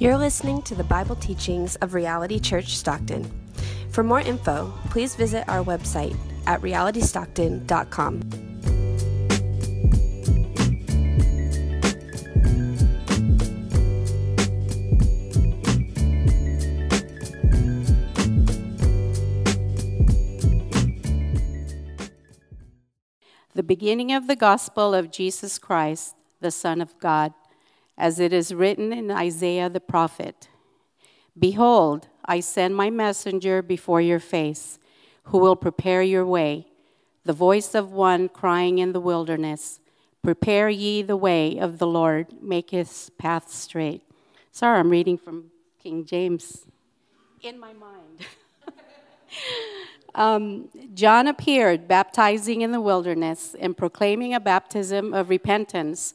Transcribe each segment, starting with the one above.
You're listening to the Bible teachings of Reality Church Stockton. For more info, please visit our website at realitystockton.com. The beginning of the gospel of Jesus Christ, the Son of God, as it is written in Isaiah the prophet Behold, I send my messenger before your face, who will prepare your way, the voice of one crying in the wilderness, Prepare ye the way of the Lord, make his path straight. Sorry, I'm reading from King James in my mind. um, John appeared baptizing in the wilderness and proclaiming a baptism of repentance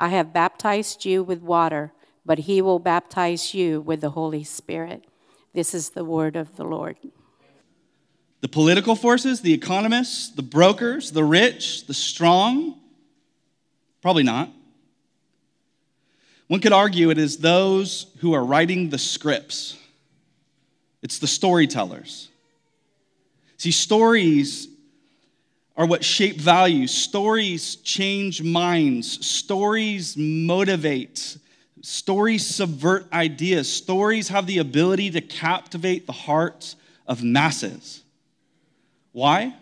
I have baptized you with water, but he will baptize you with the Holy Spirit. This is the word of the Lord. The political forces, the economists, the brokers, the rich, the strong? Probably not. One could argue it is those who are writing the scripts, it's the storytellers. See, stories are what shape values. Stories change minds. Stories motivate. Stories subvert ideas. Stories have the ability to captivate the hearts of masses. Why?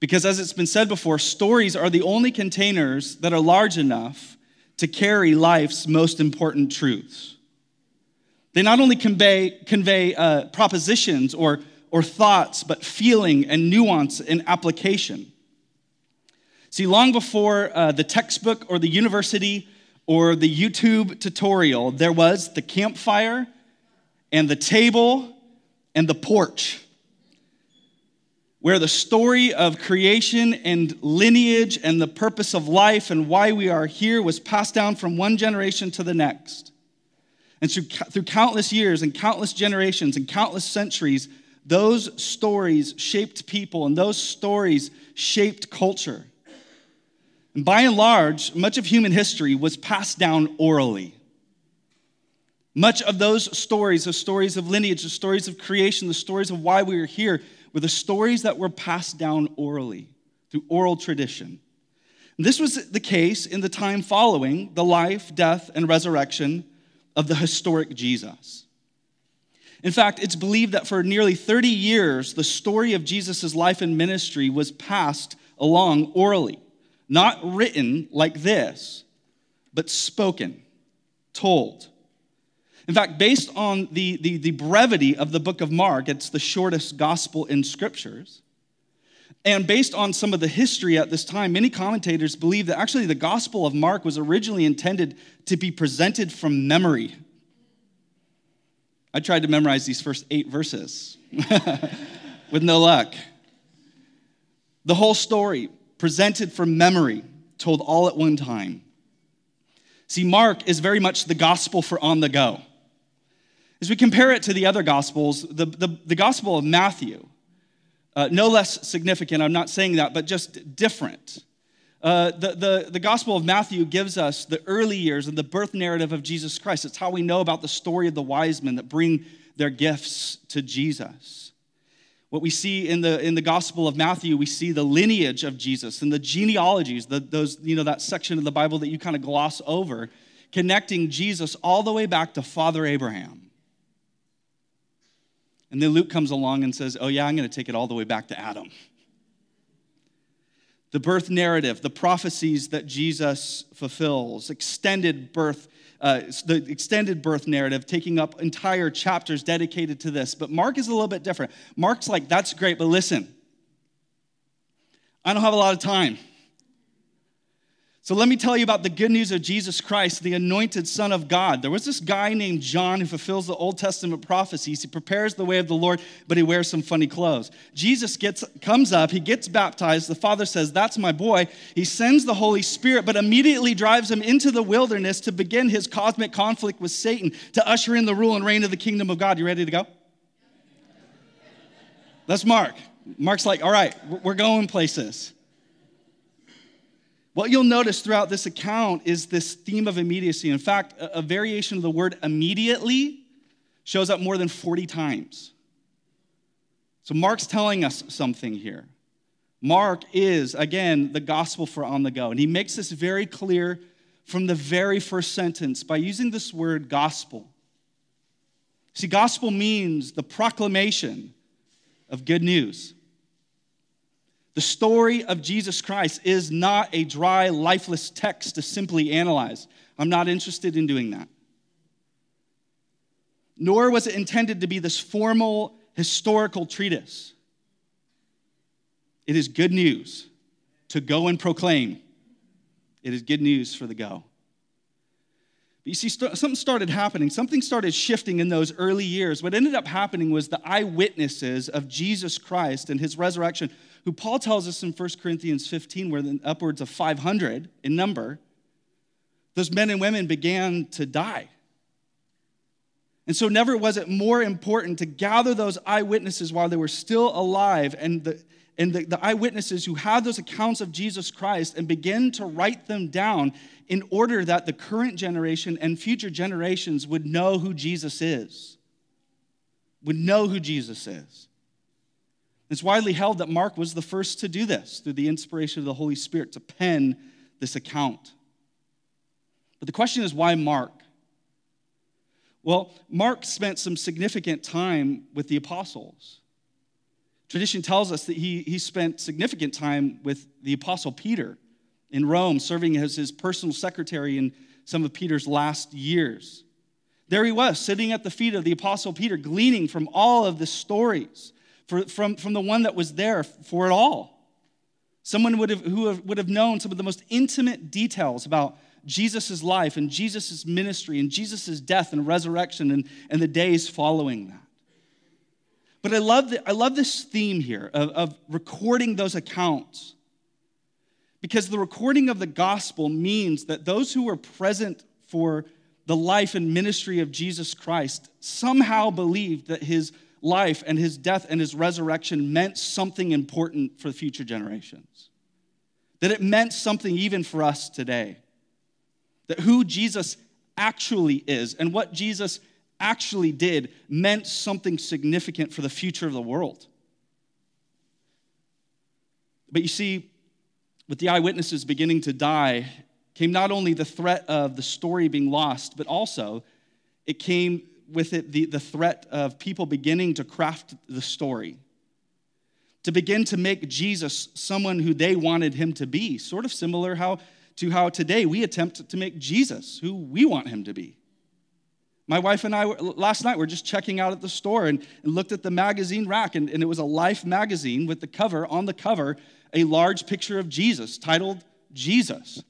Because, as it's been said before, stories are the only containers that are large enough to carry life's most important truths. They not only convey, convey uh, propositions or or thoughts, but feeling and nuance and application. See, long before uh, the textbook or the university or the YouTube tutorial, there was the campfire and the table and the porch, where the story of creation and lineage and the purpose of life and why we are here was passed down from one generation to the next. And through, through countless years and countless generations and countless centuries, those stories shaped people, and those stories shaped culture. And by and large, much of human history was passed down orally. Much of those stories, the stories of lineage, the stories of creation, the stories of why we are here, were the stories that were passed down orally through oral tradition. And this was the case in the time following the life, death, and resurrection of the historic Jesus. In fact, it's believed that for nearly 30 years, the story of Jesus' life and ministry was passed along orally, not written like this, but spoken, told. In fact, based on the, the, the, brevity of the book of Mark, it's the shortest gospel in scriptures. And based on some of the history at this time, many commentators believe that actually the gospel of Mark was originally intended to be presented from memory I tried to memorize these first eight verses with no luck. The whole story presented from memory, told all at one time. See, Mark is very much the gospel for on the go. As we compare it to the other gospels, the, the, the gospel of Matthew, uh, no less significant, I'm not saying that, but just different. Uh, the, the, the Gospel of Matthew gives us the early years and the birth narrative of Jesus Christ. It's how we know about the story of the wise men that bring their gifts to Jesus. What we see in the, in the Gospel of Matthew, we see the lineage of Jesus and the genealogies, the, those, you know, that section of the Bible that you kind of gloss over, connecting Jesus all the way back to Father Abraham. And then Luke comes along and says, Oh, yeah, I'm going to take it all the way back to Adam the birth narrative, the prophecies that Jesus fulfills, extended birth, uh, the extended birth narrative, taking up entire chapters dedicated to this. But Mark is a little bit different. Mark's like, that's great, but listen, I don't have a lot of time. So let me tell you about the good news of Jesus Christ, the anointed Son of God. There was this guy named John who fulfills the Old Testament prophecies. He prepares the way of the Lord, but he wears some funny clothes. Jesus gets comes up, he gets baptized. The Father says, "That's my boy." He sends the Holy Spirit, but immediately drives him into the wilderness to begin his cosmic conflict with Satan to usher in the rule and reign of the kingdom of God. You ready to go? That's Mark. Mark's like, "All right, we're going places." What you'll notice throughout this account is this theme of immediacy. In fact, a, variation of the word immediately shows up more than 40 times. So Mark's telling us something here. Mark is, again, the gospel for on the go. And he makes this very clear from the very first sentence by using this word gospel. See, gospel means the proclamation of good news. The story of Jesus Christ is not a dry, lifeless text to simply analyze. I'm not interested in doing that. Nor was it intended to be this formal historical treatise. It is good news to go and proclaim. It is good news for the go. But you see, something started happening. Something started shifting in those early years. What ended up happening was the eyewitnesses of Jesus Christ and his resurrection who Paul tells us in 1 Corinthians 15, where upwards of 500 in number, those men and women began to die. And so, never was it more important to gather those eyewitnesses while they were still alive and the, and the, the, eyewitnesses who had those accounts of Jesus Christ and begin to write them down in order that the current generation and future generations would know who Jesus is. Would know who Jesus is. It's widely held that Mark was the first to do this through the inspiration of the Holy Spirit to pen this account. But the question is why Mark? Well, Mark spent some significant time with the apostles. Tradition tells us that he, he spent significant time with the apostle Peter in Rome, serving as his personal secretary in some of Peter's last years. There he was, sitting at the feet of the apostle Peter, gleaning from all of the stories for, from, from the one that was there for it all. Someone would have, who would have known some of the most intimate details about Jesus' life and Jesus' ministry and Jesus' death and resurrection and, and the days following that. But I love, the, I love this theme here of, of recording those accounts because the recording of the gospel means that those who were present for the life and ministry of Jesus Christ somehow believed that his life and his death and his resurrection meant something important for future generations. That it meant something even for us today. That who Jesus actually is and what Jesus actually did meant something significant for the future of the world. But you see, with the eyewitnesses beginning to die, came not only the threat of the story being lost, but also it came with it the, the threat of people beginning to craft the story, to begin to make Jesus someone who they wanted him to be, sort of similar how, to how today we attempt to make Jesus who we want him to be. My wife and I, last night, were just checking out at the store and, and looked at the magazine rack, and, and it was a Life magazine with the cover, on the cover, a large picture of Jesus titled Jesus.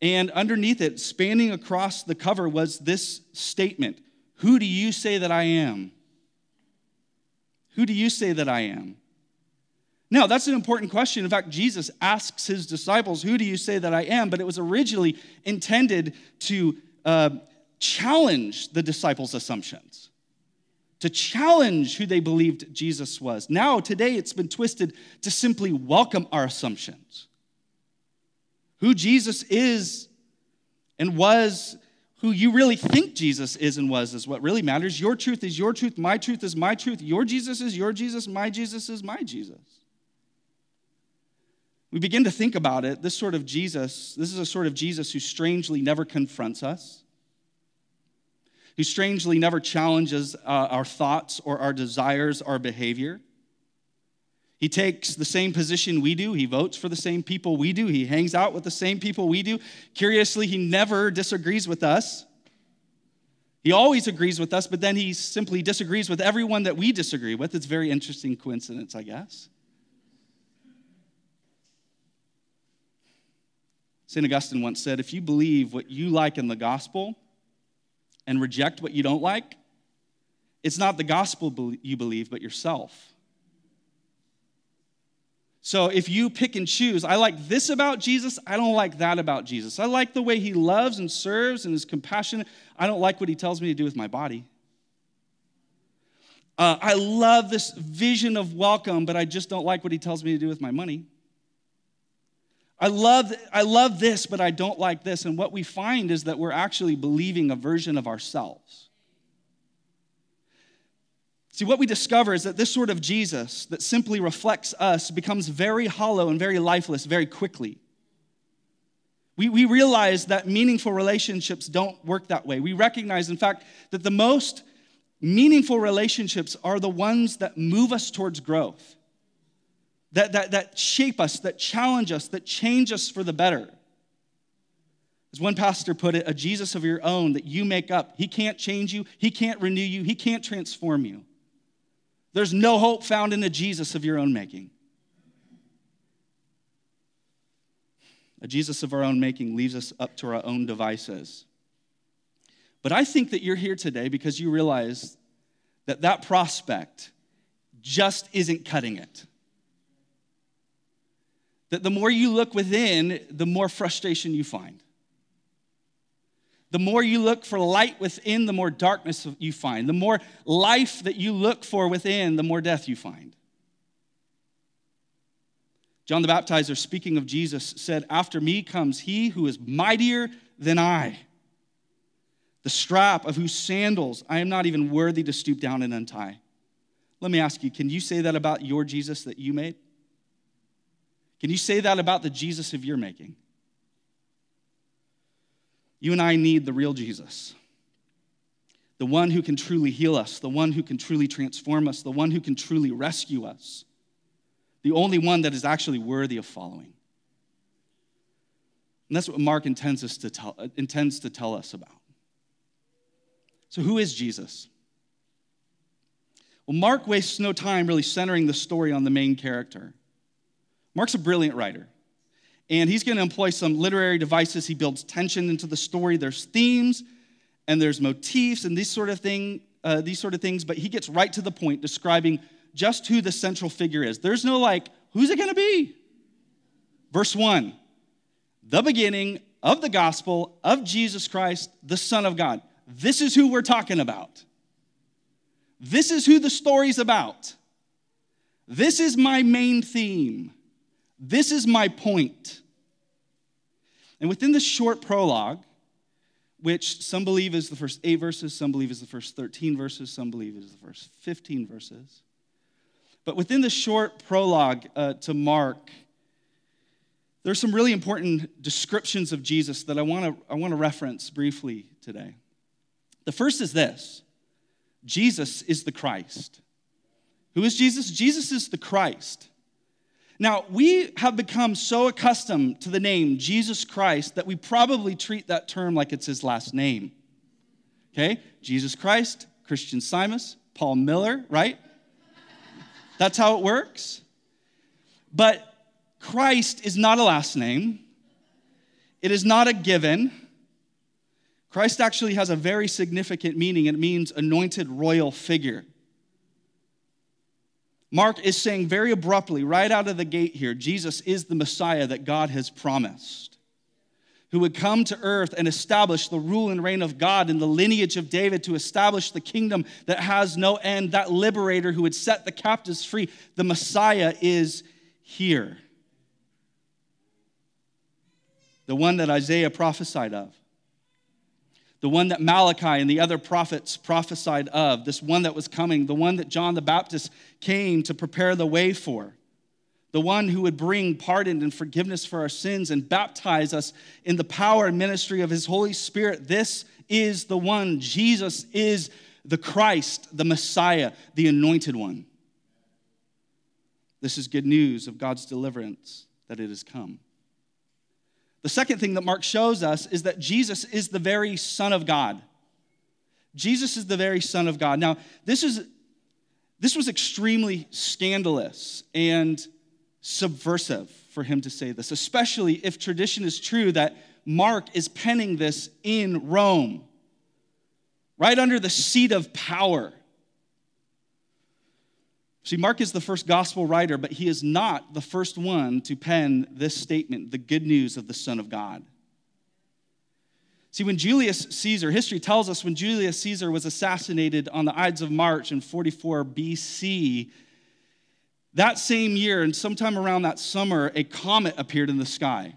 And underneath it, spanning across the cover, was this statement who do you say that I am? Who do you say that I am? Now, that's an important question. In fact, Jesus asks his disciples, Who do you say that I am? But it was originally intended to uh, challenge the disciples' assumptions, to challenge who they believed Jesus was. Now, today, it's been twisted to simply welcome our assumptions. Who Jesus is and was who you really think Jesus is and was is what really matters. Your truth is your truth, my truth is my truth, your Jesus is your Jesus, my Jesus is my Jesus. We begin to think about it, this sort of Jesus, this is a sort of Jesus who strangely never confronts us, who strangely never challenges uh, our thoughts or our desires, our behavior. He takes the same position we do. He votes for the same people we do. He hangs out with the same people we do. Curiously, he never disagrees with us. He always agrees with us, but then he simply disagrees with everyone that we disagree with. It's a very interesting coincidence, I guess. St. Augustine once said if you believe what you like in the gospel and reject what you don't like, it's not the gospel you believe, but yourself. So if you pick and choose, I like this about Jesus, I don't like that about Jesus. I like the way he loves and serves and is compassionate. I don't like what he tells me to do with my body. Uh, I love this vision of welcome, but I just don't like what he tells me to do with my money. I love, I love this, but I don't like this. And what we find is that we're actually believing a version of ourselves. See, what we discover is that this sort of Jesus that simply reflects us becomes very hollow and very lifeless very quickly. We, we realize that meaningful relationships don't work that way. We recognize, in fact, that the most meaningful relationships are the ones that move us towards growth, that, that, that shape us, that challenge us, that change us for the better. As one pastor put it, a Jesus of your own that you make up. He can't change you, he can't renew you, he can't transform you. There's no hope found in a Jesus of your own making. A Jesus of our own making leaves us up to our own devices. But I think that you're here today because you realize that that prospect just isn't cutting it. That the more you look within, the more frustration you find. The more you look for light within, the more darkness you find. The more life that you look for within, the more death you find. John the Baptizer, speaking of Jesus, said, After me comes he who is mightier than I, the strap of whose sandals I am not even worthy to stoop down and untie. Let me ask you, can you say that about your Jesus that you made? Can you say that about the Jesus of your making? You and I need the real Jesus. The one who can truly heal us, the one who can truly transform us, the one who can truly rescue us, the only one that is actually worthy of following. And that's what Mark intends, us to tell, intends to tell us about. So, who is Jesus? Well, Mark wastes no time really centering the story on the main character. Mark's a brilliant writer and he's going to employ some literary devices. He builds tension into the story. There's themes and there's motifs and these sort of thing, uh, these sort of things. But he gets right to the point, describing just who the central figure is. There's no like, who's it going to be? Verse one, the beginning of the gospel of Jesus Christ, the Son of God. This is who we're talking about. This is who the story's about. This is my main theme. This is my point. And within this short prologue, which some believe is the first eight verses, some believe is the first 13 verses, some believe is the first 15 verses. But within the short prologue uh, to Mark, there's some really important descriptions of Jesus that I want to I want to reference briefly today. The first is this Jesus is the Christ. Who is Jesus? Jesus is the Christ. Now, we have become so accustomed to the name Jesus Christ that we probably treat that term like it's his last name. Okay? Jesus Christ, Christian Simus, Paul Miller, right? That's how it works. But Christ is not a last name, it is not a given. Christ actually has a very significant meaning. It means anointed royal figure. Mark is saying very abruptly, right out of the gate here, Jesus is the Messiah that God has promised, who would come to earth and establish the rule and reign of God in the lineage of David to establish the kingdom that has no end, that liberator who would set the captives free. The Messiah is here. The one that Isaiah prophesied of the one that Malachi and the other prophets prophesied of, this one that was coming, the one that John the Baptist came to prepare the way for, the one who would bring pardon and forgiveness for our sins and baptize us in the power and ministry of his Holy Spirit. This is the one. Jesus is the Christ, the Messiah, the anointed one. This is good news of God's deliverance that it has come. The second thing that Mark shows us is that Jesus is the very Son of God. Jesus is the very Son of God. Now, this is this was extremely scandalous and subversive for him to say this, especially if tradition is true that Mark is penning this in Rome, right under the seat of power. See, Mark is the first gospel writer, but he is not the first one to pen this statement, the good news of the Son of God. See, when Julius Caesar, history tells us when Julius Caesar was assassinated on the Ides of March in 44 BC, that same year, and sometime around that summer, a comet appeared in the sky.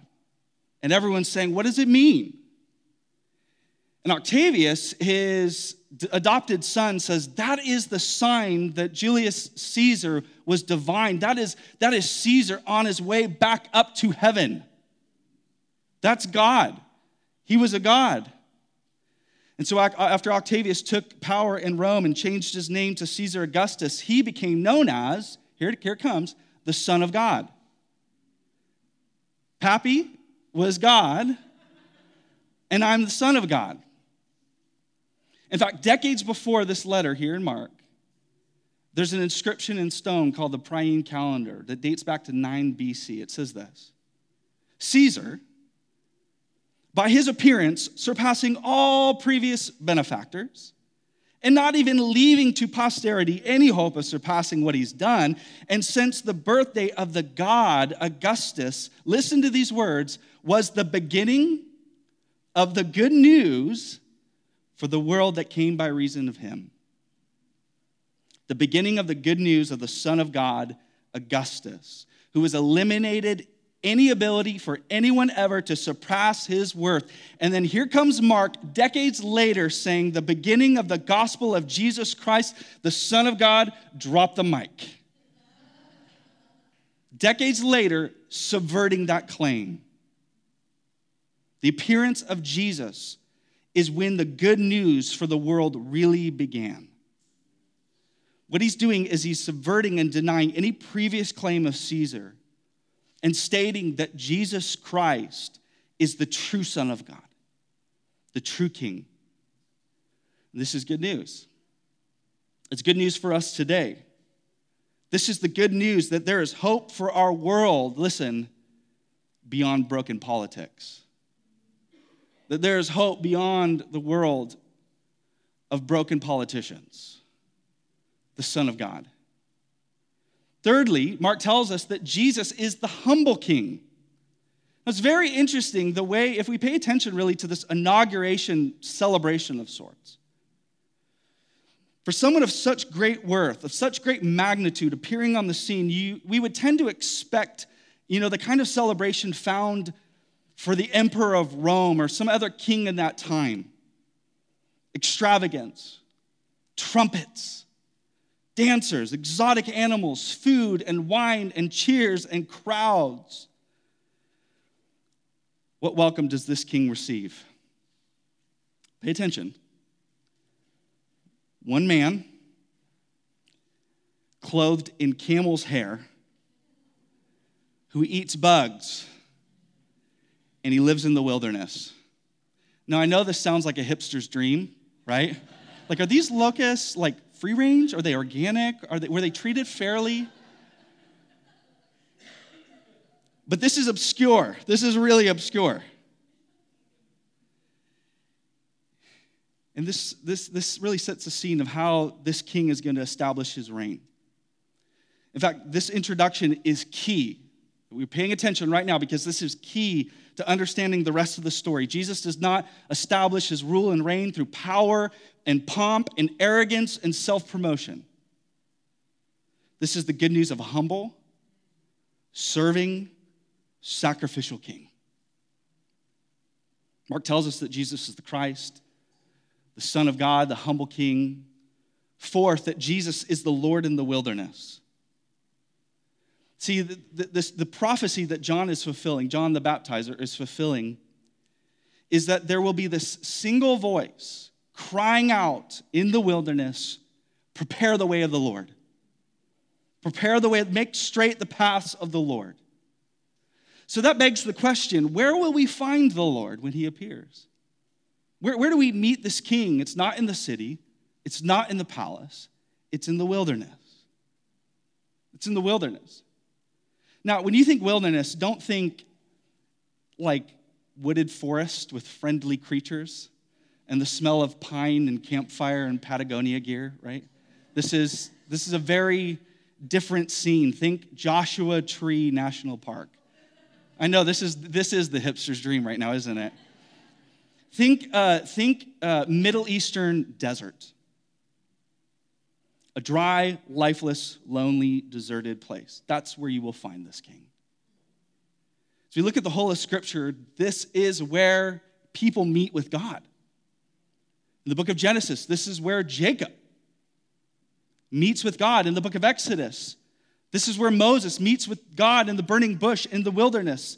And everyone's saying, What does it mean? And Octavius, his adopted son, says, That is the sign that Julius Caesar was divine. That is, that is Caesar on his way back up to heaven. That's God. He was a God. And so, after Octavius took power in Rome and changed his name to Caesar Augustus, he became known as, here, here comes, the Son of God. Pappy was God, and I'm the Son of God. In fact, decades before this letter here in Mark, there's an inscription in stone called the Priene Calendar that dates back to 9 BC. It says this Caesar, by his appearance surpassing all previous benefactors, and not even leaving to posterity any hope of surpassing what he's done. And since the birthday of the god Augustus, listen to these words, was the beginning of the good news for the world that came by reason of him. The beginning of the good news of the Son of God, Augustus, who has eliminated any ability for anyone ever to surpass his worth. And then here comes Mark, decades later, saying, The beginning of the gospel of Jesus Christ, the Son of God, drop the mic. Decades later, subverting that claim. The appearance of Jesus is when the good news for the world really began. What he's doing is he's subverting and denying any previous claim of Caesar and stating that Jesus Christ is the true Son of God, the true King. This is good news. It's good news for us today. This is the good news that there is hope for our world, listen, beyond broken politics. That there is hope beyond the world of broken politicians, the Son of God. Thirdly, Mark tells us that Jesus is the humble king. It's very interesting the way, if we pay attention really to this inauguration celebration of sorts. For someone of such great worth, of such great magnitude appearing on the scene, you, we would tend to expect, you know, the kind of celebration found for the emperor of Rome or some other king in that time. Extravagance, trumpets, dancers, exotic animals, food and wine and cheers and crowds. What welcome does this king receive? Pay attention. One man, clothed in camel's hair, who eats bugs, and he lives in the wilderness. Now, I know this sounds like a hipster's dream, right? Like, are these locusts like free range? Are they organic? Are they, were they treated fairly? But this is obscure. This is really obscure. And this, this, this really sets the scene of how this king is going to establish his reign. In fact, this introduction is key. We're paying attention right now because this is key to understanding the rest of the story. Jesus does not establish his rule and reign through power and pomp and arrogance and self promotion. This is the good news of a humble, serving, sacrificial king. Mark tells us that Jesus is the Christ, the Son of God, the humble king. Fourth, that Jesus is the Lord in the wilderness. See, the, the, this, the prophecy that John is fulfilling, John the baptizer is fulfilling, is that there will be this single voice crying out in the wilderness, prepare the way of the Lord. Prepare the way, make straight the paths of the Lord. So that begs the question where will we find the Lord when he appears? Where, where do we meet this king? It's not in the city, it's not in the palace, it's in the wilderness. It's in the wilderness. Now, when you think wilderness, don't think like wooded forest with friendly creatures and the smell of pine and campfire and Patagonia gear, right? This is, this is a very different scene. Think Joshua Tree National Park. I know this is, this is the hipster's dream right now, isn't it? Think, uh, think uh, Middle Eastern desert. A dry, lifeless, lonely, deserted place. That's where you will find this king. If you look at the whole of Scripture, this is where people meet with God. In the book of Genesis, this is where Jacob meets with God. In the book of Exodus, this is where Moses meets with God in the burning bush in the wilderness.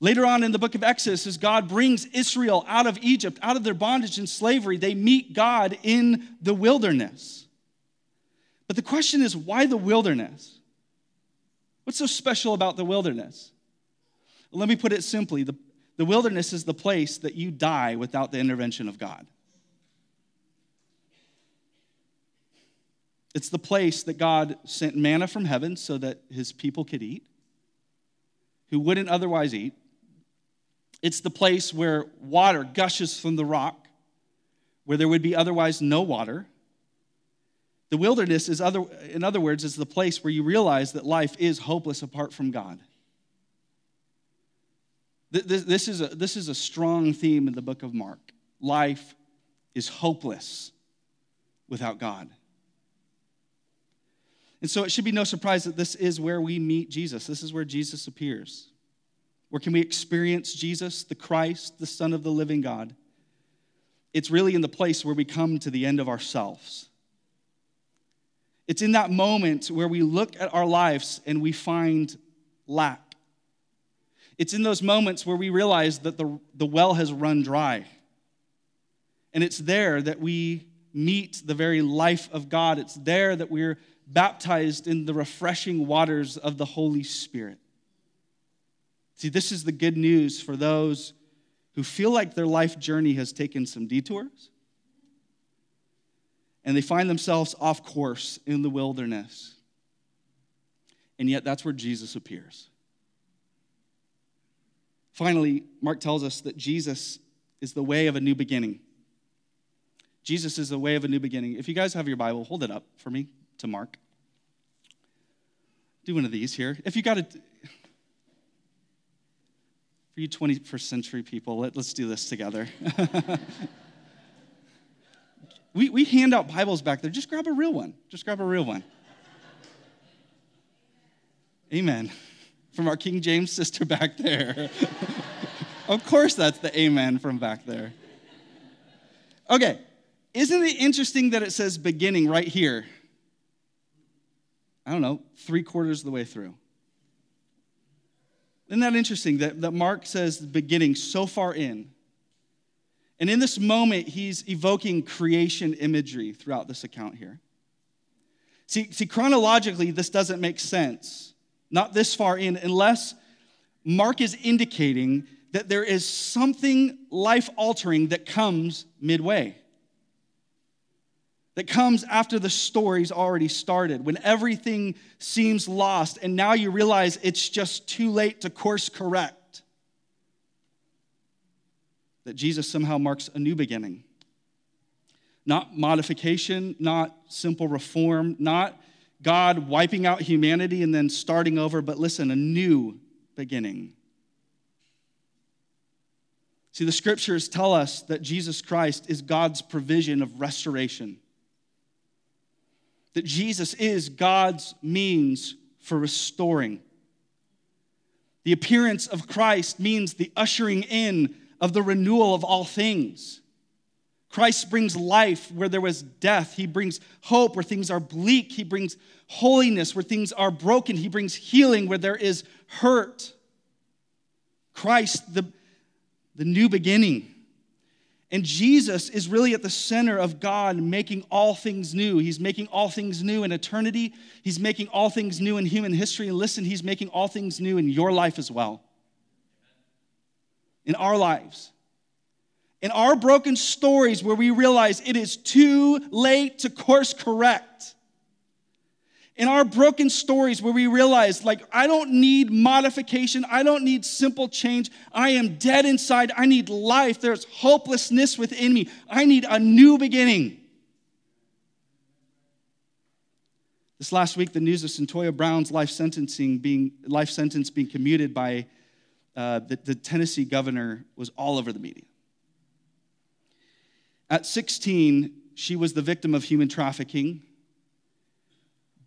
Later on in the book of Exodus, as God brings Israel out of Egypt, out of their bondage and slavery, they meet God in the wilderness. But the question is, why the wilderness? What's so special about the wilderness? Let me put it simply the, the wilderness is the place that you die without the intervention of God. It's the place that God sent manna from heaven so that his people could eat, who wouldn't otherwise eat. It's the place where water gushes from the rock, where there would be otherwise no water. The wilderness is other, in other words, is the place where you realize that life is hopeless apart from God. This is a, this is a strong theme in the book of Mark. Life is hopeless without God. And so it should be no surprise that this is where we meet Jesus. This is where Jesus appears. Where can we experience Jesus, the Christ, the Son of the living God? It's really in the place where we come to the end of ourselves. It's in that moment where we look at our lives and we find lack. It's in those moments where we realize that the, the well has run dry. And it's there that we meet the very life of God. It's there that we're baptized in the refreshing waters of the Holy Spirit. See, this is the good news for those who feel like their life journey has taken some detours and they find themselves off course in the wilderness. And yet, that's where Jesus appears. Finally, Mark tells us that Jesus is the way of a new beginning. Jesus is the way of a new beginning. If you guys have your Bible, hold it up for me to Mark. Do one of these here. If you got it, for you 21st century people, let, us do this together. We, we hand out Bibles back there. Just grab a real one. Just grab a real one. Amen. From our King James sister back there. of course, that's the amen from back there. Okay, isn't it interesting that it says beginning right here? I don't know, three quarters of the way through. Isn't that interesting that, that Mark says beginning so far in? And in this moment, he's evoking creation imagery throughout this account here. See, see, chronologically, this doesn't make sense, not this far in, unless Mark is indicating that there is something life altering that comes midway, that comes after the story's already started, when everything seems lost, and now you realize it's just too late to course correct that Jesus somehow marks a new beginning. Not modification, not simple reform, not God wiping out humanity and then starting over, but listen, a new beginning. See, the scriptures tell us that Jesus Christ is God's provision of restoration, that Jesus is God's means for restoring. The appearance of Christ means the ushering in of the renewal of all things. Christ brings life where there was death. He brings hope where things are bleak. He brings holiness where things are broken. He brings healing where there is hurt. Christ, the, the new beginning. And Jesus is really at the center of God making all things new. He's making all things new in eternity. He's making all things new in human history. And listen, He's making all things new in your life as well in our lives, in our broken stories where we realize it is too late to course correct. in our broken stories where we realize, like, I don't need modification, I don't need simple change. I am dead inside, I need life. There's hopelessness within me, I need a new beginning. This last week, the news of Cyntoia Brown's life sentencing being life sentence being commuted by uh, the, the Tennessee governor was all over the media. At 16, she was the victim of human trafficking.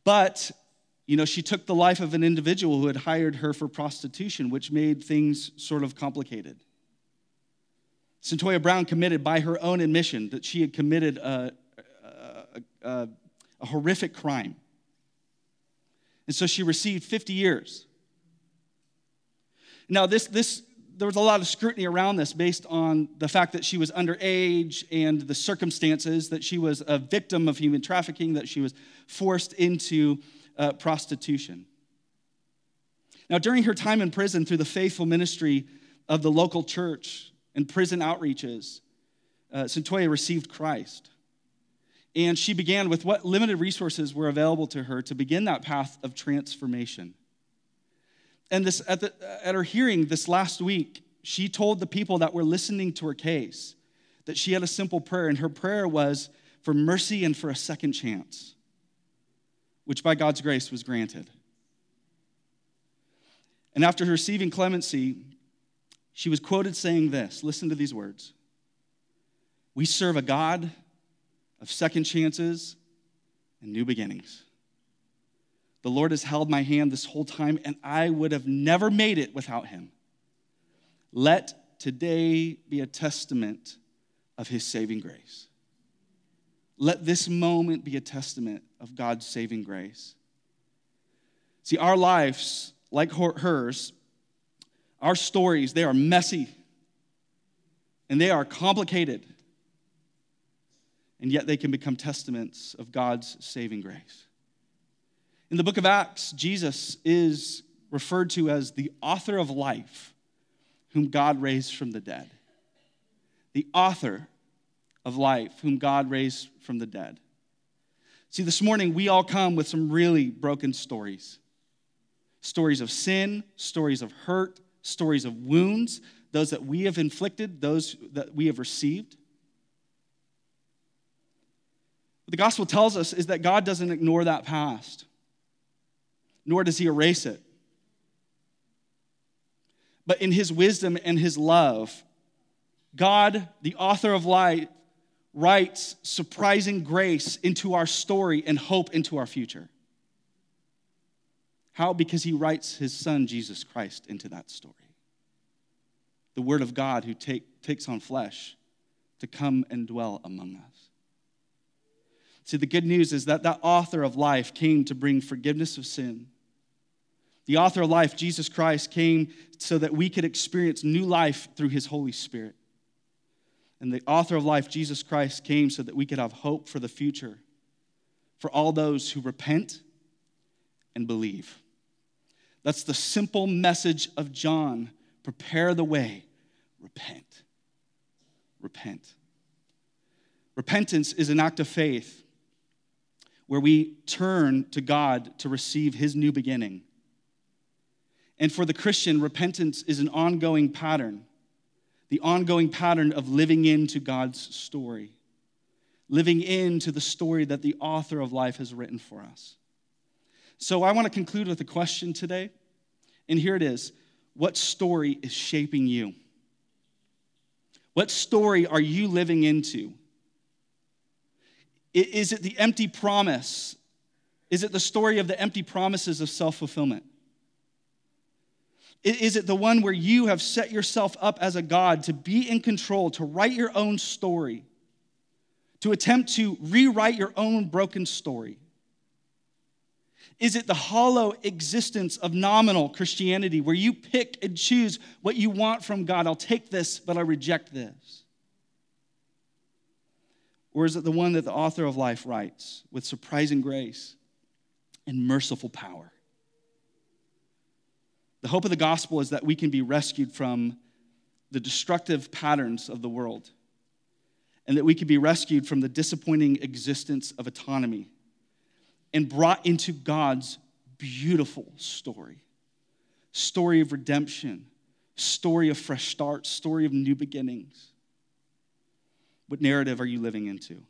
But, you know, she took the life of an individual who had hired her for prostitution, which made things sort of complicated. Cyntoia Brown committed by her own admission that she had committed a, a, a, a horrific crime. And so she received 50 years. Now, this, this, there was a lot of scrutiny around this based on the fact that she was underage and the circumstances that she was a victim of human trafficking, that she was forced into uh, prostitution. Now, during her time in prison, through the faithful ministry of the local church and prison outreaches, uh, Cyntoia received Christ. And she began with what limited resources were available to her to begin that path of transformation. And this, at, the, at her hearing this last week, she told the people that were listening to her case that she had a simple prayer, and her prayer was for mercy and for a second chance, which by God's grace was granted. And after receiving clemency, she was quoted saying this listen to these words We serve a God of second chances and new beginnings. The Lord has held my hand this whole time, and I would have never made it without him. Let today be a testament of his saving grace. Let this moment be a testament of God's saving grace. See, our lives, like hers, our stories, they are messy and they are complicated. And yet they can become testaments of God's saving grace. In the book of Acts, Jesus is referred to as the author of life, whom God raised from the dead. The author of life, whom God raised from the dead. See, this morning we all come with some really broken stories stories of sin, stories of hurt, stories of wounds, those that we have inflicted, those that we have received. What the gospel tells us is that God doesn't ignore that past nor does he erase it. But in his wisdom and his love, God, the author of light, writes surprising grace into our story and hope into our future. How? Because he writes his son, Jesus Christ, into that story. The Word of God who take, takes on flesh to come and dwell among us. See, the good news is that that author of life came to bring forgiveness of sin. The author of life, Jesus Christ, came so that we could experience new life through his Holy Spirit. And the author of life, Jesus Christ, came so that we could have hope for the future for all those who repent and believe. That's the simple message of John. Prepare the way, repent. Repent. Repentance is an act of faith where we turn to God to receive his new beginning. And for the Christian, repentance is an ongoing pattern, the ongoing pattern of living into God's story, living into the story that the author of life has written for us. So I want to conclude with a question today. And here it is What story is shaping you? What story are you living into? Is it the empty promise? Is it the story of the empty promises of self fulfillment? Is it the one where you have set yourself up as a God to be in control, to write your own story, to attempt to rewrite your own broken story? Is it the hollow existence of nominal Christianity where you pick and choose what you want from God? I'll take this, but I reject this. Or is it the one that the author of life writes with surprising grace and merciful power? The hope of the gospel is that we can be rescued from the destructive patterns of the world and that we can be rescued from the disappointing existence of autonomy and brought into God's beautiful story story of redemption, story of fresh start, story of new beginnings. What narrative are you living into?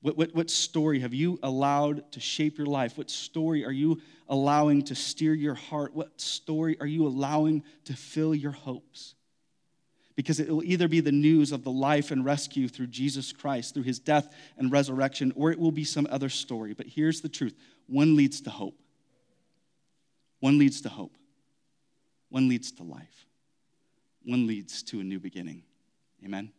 What, what, what story have you allowed to shape your life? What story are you allowing to steer your heart? What story are you allowing to fill your hopes? Because it will either be the news of the life and rescue through Jesus Christ, through his death and resurrection, or it will be some other story. But here's the truth one leads to hope. One leads to hope. One leads to life. One leads to a new beginning. Amen.